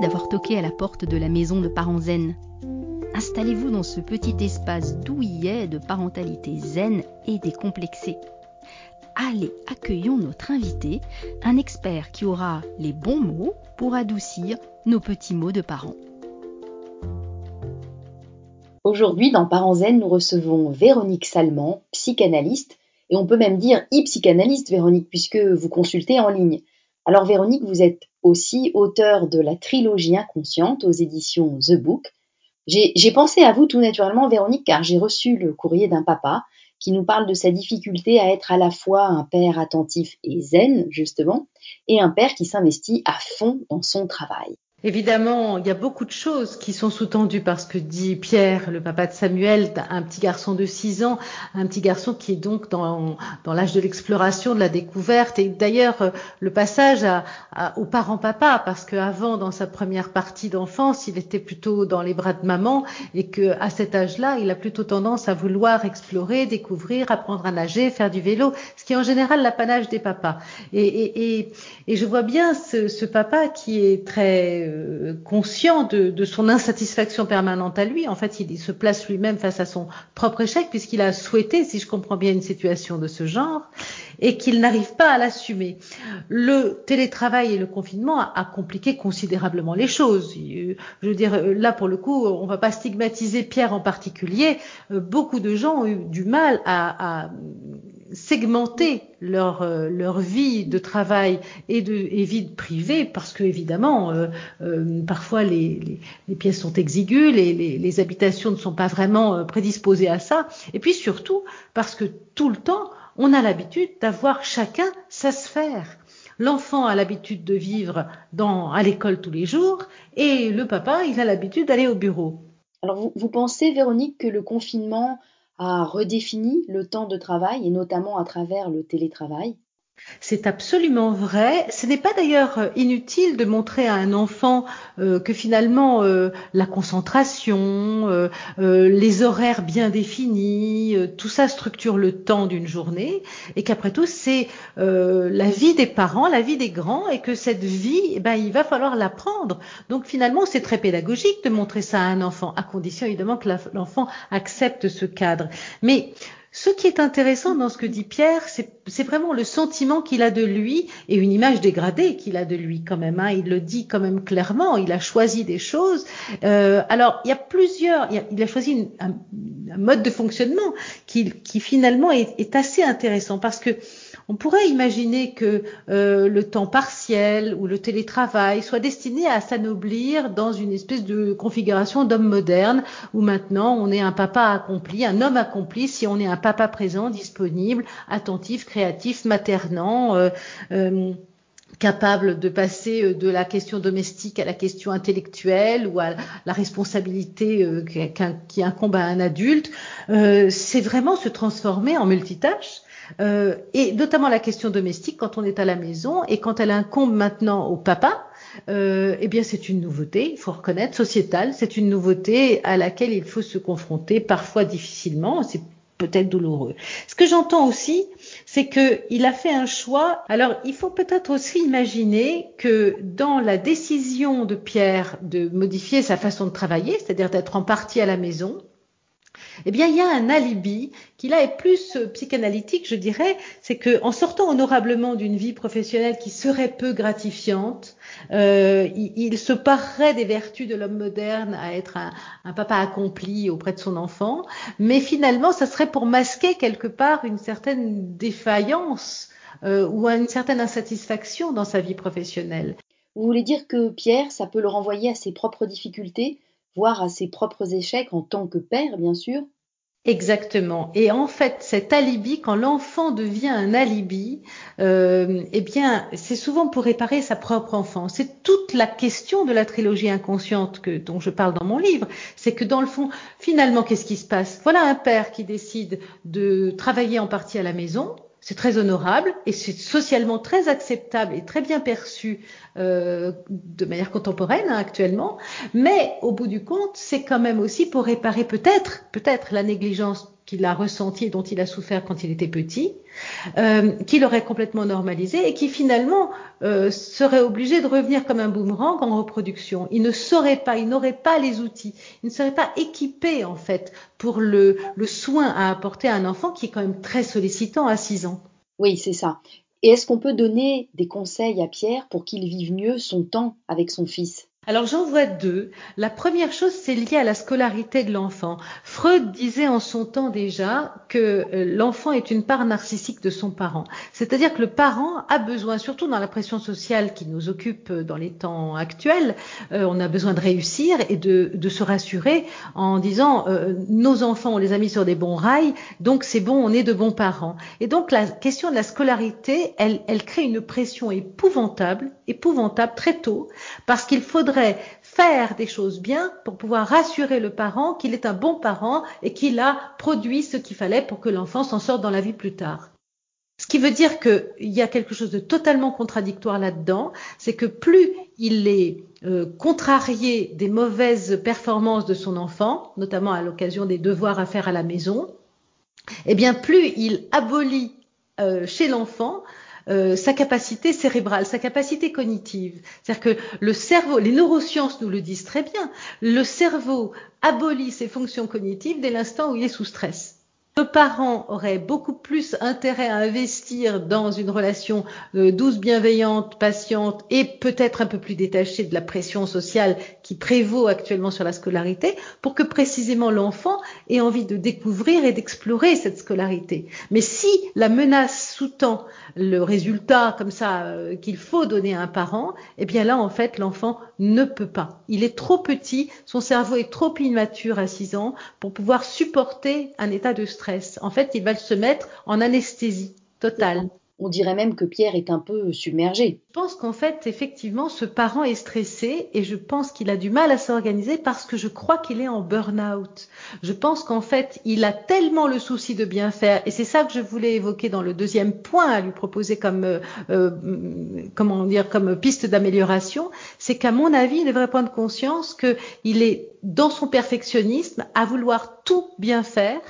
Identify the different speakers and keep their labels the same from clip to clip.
Speaker 1: D'avoir toqué à la porte de la maison de parents zen. Installez-vous dans ce petit espace douillet de parentalité zen et décomplexée. Allez, accueillons notre invité, un expert qui aura les bons mots pour adoucir nos petits mots de parents.
Speaker 2: Aujourd'hui, dans Parents Zen, nous recevons Véronique Salman, psychanalyste, et on peut même dire e-psychanalyste, Véronique, puisque vous consultez en ligne. Alors Véronique, vous êtes aussi auteur de la trilogie inconsciente aux éditions The Book. J'ai pensé à vous tout naturellement, Véronique, car j'ai reçu le courrier d'un papa qui nous parle de sa difficulté à être à la fois un père attentif et zen, justement, et un père qui s'investit à fond dans son travail.
Speaker 3: Évidemment, il y a beaucoup de choses qui sont sous-tendues par ce que dit Pierre, le papa de Samuel, un petit garçon de 6 ans, un petit garçon qui est donc dans, dans l'âge de l'exploration, de la découverte, et d'ailleurs le passage à, aux parents papa, parce qu'avant, dans sa première partie d'enfance, il était plutôt dans les bras de maman, et que à cet âge-là, il a plutôt tendance à vouloir explorer, découvrir, apprendre à nager, faire du vélo, ce qui est en général l'apanage des papas. Et, et, et, et, je vois bien ce, ce papa qui est très euh, conscient de, son insatisfaction permanente à lui. En fait, il, se place lui-même face à son propre échec puisqu'il a souhaité, si je comprends bien, une situation de ce genre et qu'il n'arrive pas à l'assumer. Le télétravail et le confinement a, compliqué considérablement les choses. Je veux dire, là pour le coup, on va pas stigmatiser Pierre en particulier. Beaucoup de gens ont eu du mal à segmenter leur, euh, leur vie de travail et de et vie privée parce que évidemment euh, euh, parfois les, les, pièces sont exiguës, les, les, habitations ne sont pas vraiment prédisposées à ça et puis surtout parce que tout le temps on a l'habitude d'avoir chacun sa sphère. L'enfant a l'habitude de vivre dans, à l'école tous les jours et le papa, il a l'habitude d'aller au bureau.
Speaker 2: Alors vous pensez, Véronique, que le confinement a redéfini le temps de travail et notamment à travers le télétravail
Speaker 3: c'est absolument vrai. Ce n'est pas d'ailleurs euh, inutile de montrer à un enfant euh, que finalement euh, la concentration, les horaires bien définis, tout ça structure le temps d'une journée et qu'après tout c'est la vie des parents, la vie des grands et que cette vie, eh ben, il va falloir l'apprendre. Donc finalement c'est très pédagogique de montrer ça à un enfant, à condition évidemment que l'enfant accepte ce cadre. Mais ce qui est intéressant dans ce que dit Pierre, c'est vraiment le sentiment qu'il a de lui et une image dégradée qu'il a de lui quand même. Hein. Il le dit quand même clairement. Il a choisi des choses. Euh, alors il y a plusieurs. Il a, choisi un, mode de fonctionnement qui, qui finalement est, est assez intéressant parce que on pourrait imaginer que euh, le temps partiel ou le télétravail soit destiné à s'anoblir dans une espèce de configuration d'homme moderne où maintenant on est un papa accompli, un homme accompli si on est un papa présent, disponible, attentif, créatif, maternant. Euh, euh, capable de passer de la question domestique à la question intellectuelle ou à la responsabilité qui incombe à un adulte, c'est vraiment se transformer en multitâche euh, et notamment la question domestique quand on est à la maison et quand elle incombe maintenant au papa, euh, eh bien c'est une nouveauté, il faut reconnaître, sociétale, c'est une nouveauté à laquelle il faut se confronter, parfois difficilement, c'est peut-être douloureux. Ce que j'entends aussi, c'est qu'il a fait un choix. Alors, il faut peut-être aussi imaginer que dans la décision de Pierre de modifier sa façon de travailler, c'est-à-dire d'être en partie à la maison, eh bien, il y a un alibi qui là est plus euh, psychanalytique, je dirais, c'est que en sortant honorablement d'une vie professionnelle qui serait peu gratifiante, euh, il, se parerait des vertus de l'homme moderne à être un, papa accompli auprès de son enfant, mais finalement, ça serait pour masquer quelque part une certaine défaillance euh, ou une certaine insatisfaction dans sa vie professionnelle.
Speaker 2: Vous voulez dire que Pierre, ça peut le renvoyer à ses propres difficultés à ses propres échecs en tant que père, bien sûr.
Speaker 3: Exactement. Et en fait, cet alibi, quand l'enfant devient un alibi, euh, eh bien, c'est souvent pour réparer sa propre enfance. C'est toute la question de la trilogie inconsciente que, dont je parle dans mon livre. C'est que dans le fond, finalement, qu'est-ce qui se passe? Voilà un père qui décide de travailler en partie à la maison, c'est très honorable et c'est socialement très acceptable et très bien perçu euh, de manière contemporaine hein, actuellement. Mais au bout du compte, c'est quand même aussi pour réparer peut-être, peut-être la négligence qu'il a ressentie et dont il a souffert quand il était petit, euh, qu'il aurait complètement normalisé et qui finalement euh, serait obligé de revenir comme un boomerang en reproduction. Il ne saurait pas, il n'aurait pas les outils, il ne serait pas équipé en fait pour le, le soin à apporter à un enfant qui est quand même très sollicitant à 6 ans.
Speaker 2: Oui, c'est ça. Et est-ce qu'on peut donner des conseils à Pierre pour qu'il vive mieux son temps avec son fils?
Speaker 3: Alors j'en vois deux. La première chose, c'est lié à la scolarité de l'enfant. Freud disait en son temps déjà que euh, l'enfant est une part narcissique de son parent. C'est-à-dire que le parent a besoin, surtout dans la pression sociale qui nous occupe dans les temps actuels, euh, on a besoin de réussir et de, se rassurer en disant euh, nos enfants, on les a mis sur des bons rails, donc c'est bon, on est de bons parents. Et donc la question de la scolarité, elle, elle crée une pression épouvantable, épouvantable très tôt, parce qu'il faudrait faire des choses bien pour pouvoir rassurer le parent qu'il est un bon parent et qu'il a produit ce qu'il fallait pour que l'enfant s'en sorte dans la vie plus tard. Ce qui veut dire qu'il y a quelque chose de totalement contradictoire là-dedans, c'est que plus il est euh, contrarié des mauvaises performances de son enfant, notamment à l'occasion des devoirs à faire à la maison, eh bien plus il abolit euh, chez l'enfant euh, sa capacité cérébrale, sa capacité cognitive. C'est-à-dire que le cerveau, les neurosciences nous le disent très bien, le cerveau abolit ses fonctions cognitives dès l'instant où il est sous stress. Le parent aurait beaucoup plus intérêt à investir dans une relation euh, douce, bienveillante, patiente et peut-être un peu plus détachée de la pression sociale qui prévaut actuellement sur la scolarité pour que précisément l'enfant ait envie de découvrir et d'explorer cette scolarité. Mais si la menace sous-tend le résultat comme ça euh, qu'il faut donner à un parent, eh bien là en fait l'enfant ne peut pas. Il est trop petit, son cerveau est trop immature à 6 ans pour pouvoir supporter un état de stress en fait, il va se mettre en anesthésie totale.
Speaker 2: On dirait même que Pierre est un peu submergé.
Speaker 3: Je pense qu'en fait, effectivement, ce parent est stressé et je pense qu'il a du mal à s'organiser parce que je crois qu'il est en burn-out. Je pense qu'en fait, il a tellement le souci de bien faire et c'est ça que je voulais évoquer dans le deuxième point à lui proposer comme euh, euh, comment dire comme piste d'amélioration, c'est qu'à mon avis, il devrait prendre conscience qu'il est dans son perfectionnisme à vouloir tout bien faire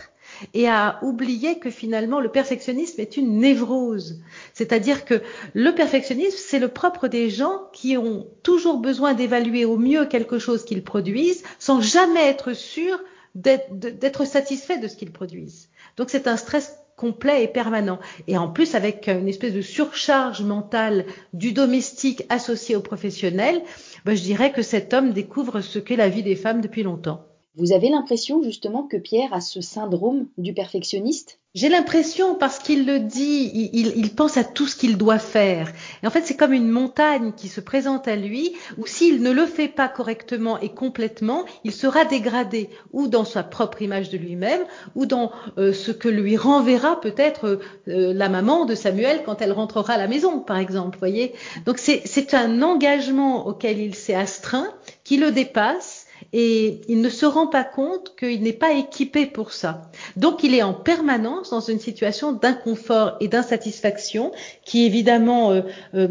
Speaker 3: et à oublier que finalement le perfectionnisme est une névrose. C'est-à-dire que le perfectionnisme, c'est le propre des gens qui ont toujours besoin d'évaluer au mieux quelque chose qu'ils produisent sans jamais être sûrs d'être satisfaits de ce qu'ils produisent. Donc c'est un stress complet et permanent. Et en plus, avec une espèce de surcharge mentale du domestique associé au professionnel, ben, je dirais que cet homme découvre ce qu'est la vie des femmes depuis longtemps.
Speaker 2: Vous avez l'impression justement que Pierre a ce syndrome du perfectionniste?
Speaker 3: J'ai l'impression parce qu'il le dit, il, pense à tout ce qu'il doit faire. Et en fait, c'est comme une montagne qui se présente à lui, où s'il ne le fait pas correctement et complètement, il sera dégradé, ou dans sa propre image de lui-même, ou dans euh, ce que lui renverra peut-être euh, la maman de Samuel quand elle rentrera à la maison, par exemple. Voyez? Donc c'est un engagement auquel il s'est astreint, qui le dépasse et il ne se rend pas compte qu'il n'est pas équipé pour ça. Donc il est en permanence dans une situation d'inconfort et d'insatisfaction qui évidemment, euh, euh,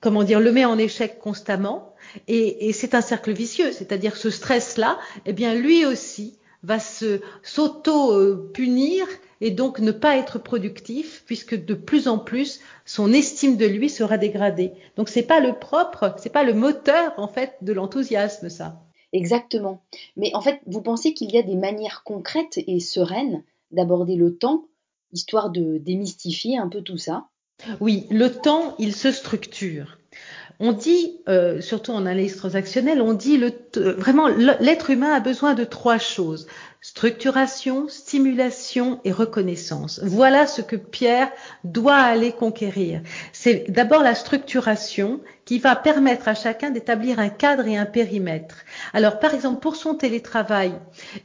Speaker 3: comment dire, le met en échec constamment. Et, et c'est un cercle vicieux, c'est-à-dire ce stress-là, eh bien lui aussi va se s'auto-punir et donc ne pas être productif puisque de plus en plus son estime de lui sera dégradée. Donc c'est pas le propre, c'est pas le moteur en fait de l'enthousiasme ça.
Speaker 2: Exactement. Mais en fait, vous pensez qu'il y a des manières concrètes et sereines d'aborder le temps, histoire de démystifier un peu tout ça?
Speaker 3: Oui, le temps, il se structure. On dit, euh, surtout en analyse transactionnelle, on dit le, vraiment l'être humain a besoin de trois choses structuration, stimulation et reconnaissance. Voilà ce que Pierre doit aller conquérir. C'est d'abord la structuration qui va permettre à chacun d'établir un cadre et un périmètre. Alors, par exemple, pour son télétravail,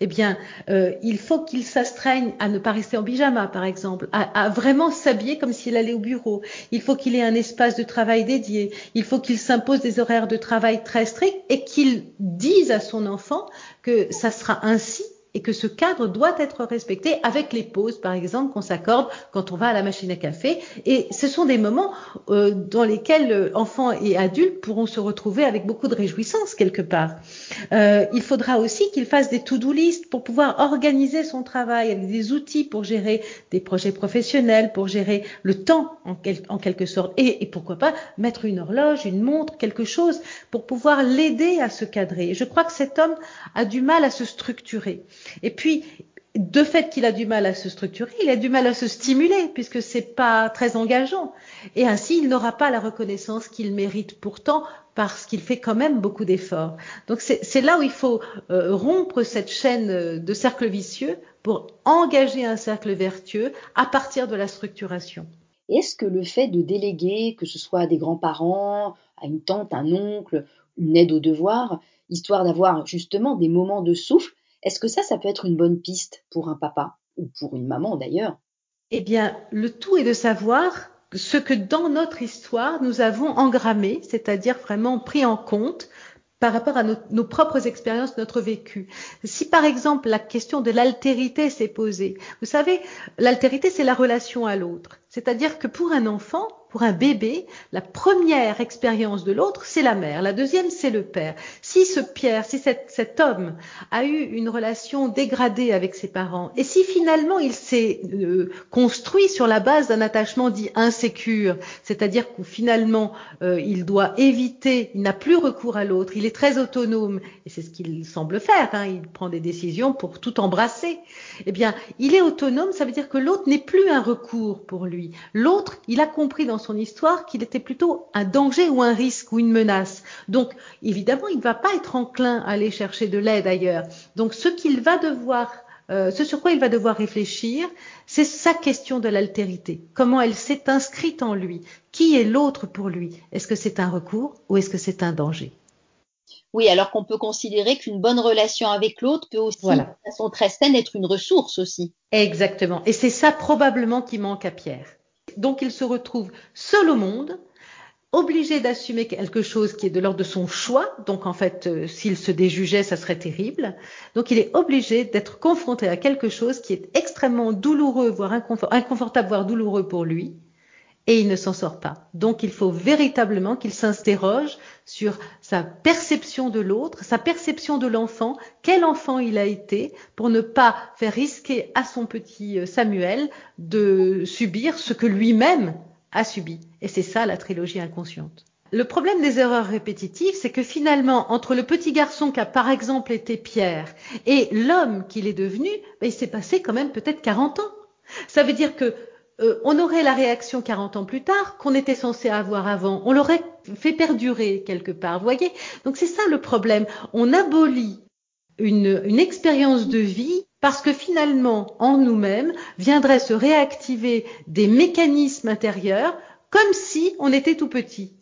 Speaker 3: eh bien, euh, il faut qu'il s'astreigne à ne pas rester en pyjama, par exemple, à vraiment s'habiller comme s'il allait au bureau. Il faut qu'il ait un espace de travail dédié. Il faut qu'il s'impose des horaires de travail très stricts et qu'il dise à son enfant que ça sera ainsi et que ce cadre doit être respecté avec les pauses, par exemple, qu'on s'accorde quand on va à la machine à café. Et ce sont des moments euh, dans lesquels euh, enfants et adultes pourront se retrouver avec beaucoup de réjouissance quelque part. Euh, il faudra aussi qu'il fasse des to-do list pour pouvoir organiser son travail, avec des outils pour gérer des projets professionnels, pour gérer le temps en, en quelque sorte, et, et pourquoi pas mettre une horloge, une montre, quelque chose pour pouvoir l'aider à se cadrer. Je crois que cet homme a du mal à se structurer. Et puis, de fait qu'il a du mal à se structurer, il a du mal à se stimuler puisque c'est pas très engageant. Et ainsi, il n'aura pas la reconnaissance qu'il mérite pourtant parce qu'il fait quand même beaucoup d'efforts. Donc c'est là où il faut euh, rompre cette chaîne de cercle vicieux pour engager un cercle vertueux à partir de la structuration.
Speaker 2: Est-ce que le fait de déléguer, que ce soit à des grands-parents, à une tante, un oncle, une aide aux devoirs, histoire d'avoir justement des moments de souffle, est-ce que ça, ça peut être une bonne piste pour un papa ou pour une maman d'ailleurs?
Speaker 3: Eh bien, le tout est de savoir ce que dans notre histoire nous avons engrammé, c'est-à-dire vraiment pris en compte par rapport à nos, propres expériences, notre vécu. Si par exemple la question de l'altérité s'est posée, vous savez, l'altérité c'est la relation à l'autre. C'est-à-dire que pour un enfant, pour un bébé, la première expérience de l'autre, c'est la mère. La deuxième, c'est le père. Si ce Pierre, si cet, homme a eu une relation dégradée avec ses parents, et si finalement il s'est euh, construit sur la base d'un attachement dit insécure, c'est-à-dire que finalement euh, il doit éviter, il n'a plus recours à l'autre, il est très autonome, et c'est ce qu'il semble faire, hein, il prend des décisions pour tout embrasser. Eh bien, il est autonome, ça veut dire que l'autre n'est plus un recours pour lui. L'autre, il a compris dans son histoire qu'il était plutôt un danger ou un risque ou une menace. Donc, évidemment, il ne va pas être enclin à aller chercher de l'aide ailleurs. Donc, ce qu'il va devoir euh, ce sur quoi il va devoir réfléchir, c'est sa question de l'altérité. Comment elle s'est inscrite en lui? Qui est l'autre pour lui? Est-ce que c'est un recours ou est-ce que c'est un danger?
Speaker 2: Oui, alors qu'on peut considérer qu'une bonne relation avec l'autre peut aussi, de façon très saine, être une ressource aussi.
Speaker 3: Exactement. Et c'est ça probablement qui manque à Pierre. Donc il se retrouve seul au monde, obligé d'assumer quelque chose qui est de l'ordre de son choix. Donc en fait, euh, s'il se déjugeait, ça serait terrible. Donc il est obligé d'être confronté à quelque chose qui est extrêmement douloureux, voire inconfortable, voire douloureux pour lui. Et il ne s'en sort pas. Donc il faut véritablement qu'il s'interroge sur sa perception de l'autre, sa perception de l'enfant, quel enfant il a été, pour ne pas faire risquer à son petit euh, Samuel de subir ce que lui-même a subi. Et c'est ça la trilogie inconsciente. Le problème des erreurs répétitives, c'est que finalement, entre le petit garçon qui a par exemple été Pierre et l'homme qu'il est devenu, ben, il s'est passé quand même peut-être 40 ans. Ça veut dire que euh, on aurait la réaction 40 ans plus tard qu'on était censé avoir avant. On l'aurait fait perdurer quelque part. Voyez? Donc c'est ça le problème. On abolit une expérience de vie parce que finalement, en nous-mêmes, viendraient se réactiver des mécanismes intérieurs comme si on était tout petit.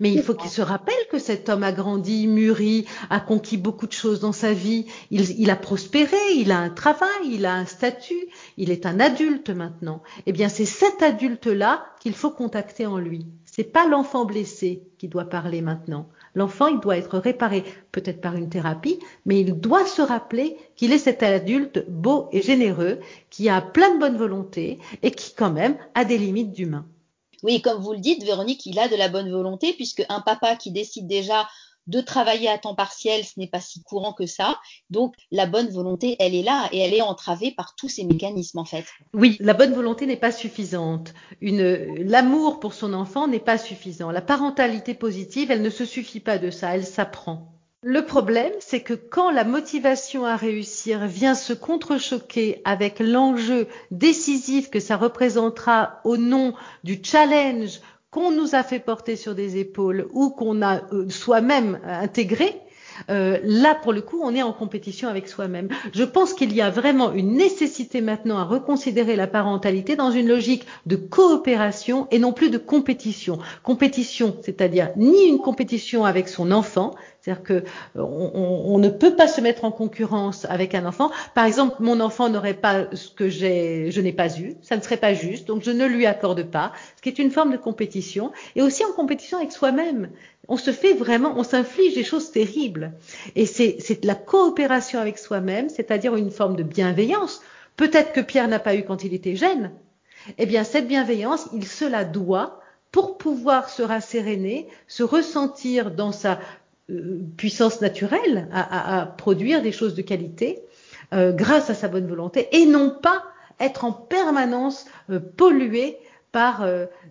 Speaker 3: Mais il faut qu'il se rappelle que cet homme a grandi, mûri, a conquis beaucoup de choses dans sa vie. Il, a prospéré, il a un travail, il a un statut, il est un adulte maintenant. Eh bien, c'est cet adulte-là qu'il faut contacter en lui. C'est pas l'enfant blessé qui doit parler maintenant. L'enfant, il doit être réparé, peut-être par une thérapie, mais il doit se rappeler qu'il est cet adulte beau et généreux, qui a plein de bonne volonté et qui quand même a des limites d'humain.
Speaker 2: Oui, comme vous le dites, Véronique, il a de la bonne volonté, puisque un papa qui décide déjà de travailler à temps partiel, ce n'est pas si courant que ça. Donc, la bonne volonté, elle est là et elle est entravée par tous ces mécanismes, en fait.
Speaker 3: Oui, la bonne volonté n'est pas suffisante. l'amour pour son enfant n'est pas suffisant. La parentalité positive, elle ne se suffit pas de ça, elle s'apprend. Le problème, c'est que quand la motivation à réussir vient se contrechoquer avec l'enjeu décisif que ça représentera au nom du challenge qu'on nous a fait porter sur des épaules ou qu'on a euh, soi-même intégré, euh, là, pour le coup, on est en compétition avec soi-même. Je pense qu'il y a vraiment une nécessité maintenant à reconsidérer la parentalité dans une logique de coopération et non plus de compétition. Compétition, c'est-à-dire ni une compétition avec son enfant, c'est-à-dire que euh, on, ne peut pas se mettre en concurrence avec un enfant. Par exemple, mon enfant n'aurait pas ce que je n'ai pas eu, ça ne serait pas juste, donc je ne lui accorde pas, ce qui est une forme de compétition, et aussi en compétition avec soi-même. On se fait vraiment, on s'inflige des choses terribles, et c'est, la coopération avec soi-même, c'est-à-dire une forme de bienveillance. Peut-être que Pierre n'a pas eu quand il était jeune. Eh bien, cette bienveillance, il se la doit pour pouvoir se rasséréner, se ressentir dans sa puissance naturelle à, produire des choses de qualité euh, grâce à sa bonne volonté et non pas être en permanence euh, pollué par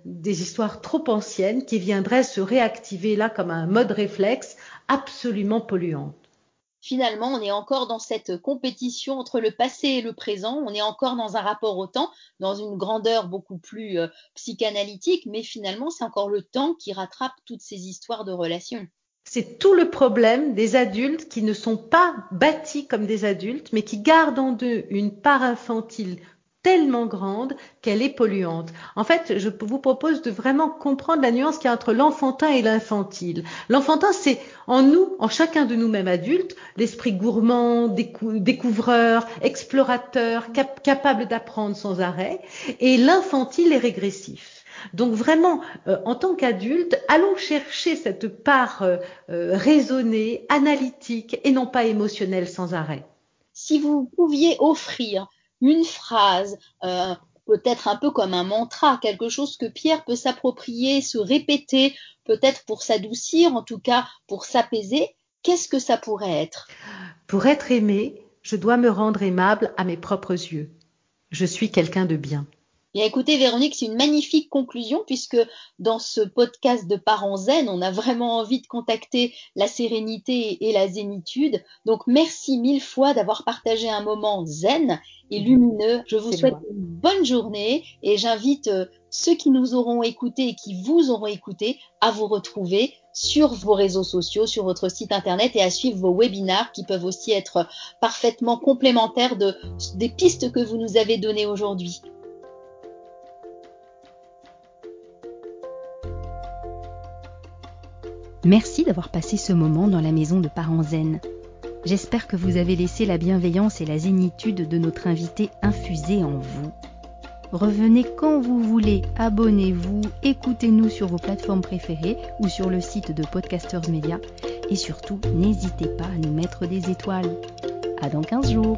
Speaker 3: des histoires trop anciennes qui viendraient se réactiver là comme un mode réflexe absolument polluant.
Speaker 2: Finalement, on est encore dans cette compétition entre le passé et le présent, on est encore dans un rapport au temps, dans une grandeur beaucoup plus psychanalytique, mais finalement, c'est encore le temps qui rattrape toutes ces histoires de relations.
Speaker 3: C'est tout le problème des adultes qui ne sont pas bâtis comme des adultes, mais qui gardent en eux une part infantile tellement grande qu'elle est polluante. En fait, je vous propose de vraiment comprendre la nuance qu'il y a entre l'enfantin et l'infantile. L'enfantin, c'est en nous, en chacun de nous-mêmes adultes, l'esprit gourmand, découvreur, explorateur, capable d'apprendre sans arrêt, et l'infantile est régressif. Donc vraiment, euh, en tant qu'adulte, allons chercher cette part euh, euh, raisonnée, analytique et non pas émotionnelle sans arrêt.
Speaker 2: Si vous pouviez offrir une phrase, peut-être un peu comme un mantra, quelque chose que Pierre peut s'approprier, se répéter, peut-être pour s'adoucir, en tout cas pour s'apaiser, qu'est-ce que ça pourrait être?
Speaker 3: Pour être aimé, je dois me rendre aimable à mes propres yeux. Je suis quelqu'un de bien.
Speaker 2: Bien écoutez Véronique, c'est une magnifique conclusion puisque dans ce podcast de parents zen, on a vraiment envie de contacter la sérénité et la zénitude. Donc merci mille fois d'avoir partagé un moment zen et lumineux. Je vous souhaite une bonne journée et j'invite euh, ceux qui nous auront écoutés et qui vous auront écouté à vous retrouver sur vos réseaux sociaux, sur votre site internet et à suivre vos webinars qui peuvent aussi être parfaitement complémentaires de, des pistes que vous nous avez données aujourd'hui.
Speaker 1: Merci d'avoir passé ce moment dans la maison de parents. J'espère que vous avez laissé la bienveillance et la zénitude de notre invité infuser en vous. Revenez quand vous voulez, abonnez-vous, écoutez-nous sur vos plateformes préférées ou sur le site de Podcasters Media et surtout n'hésitez pas à nous mettre des étoiles. À dans 15 jours.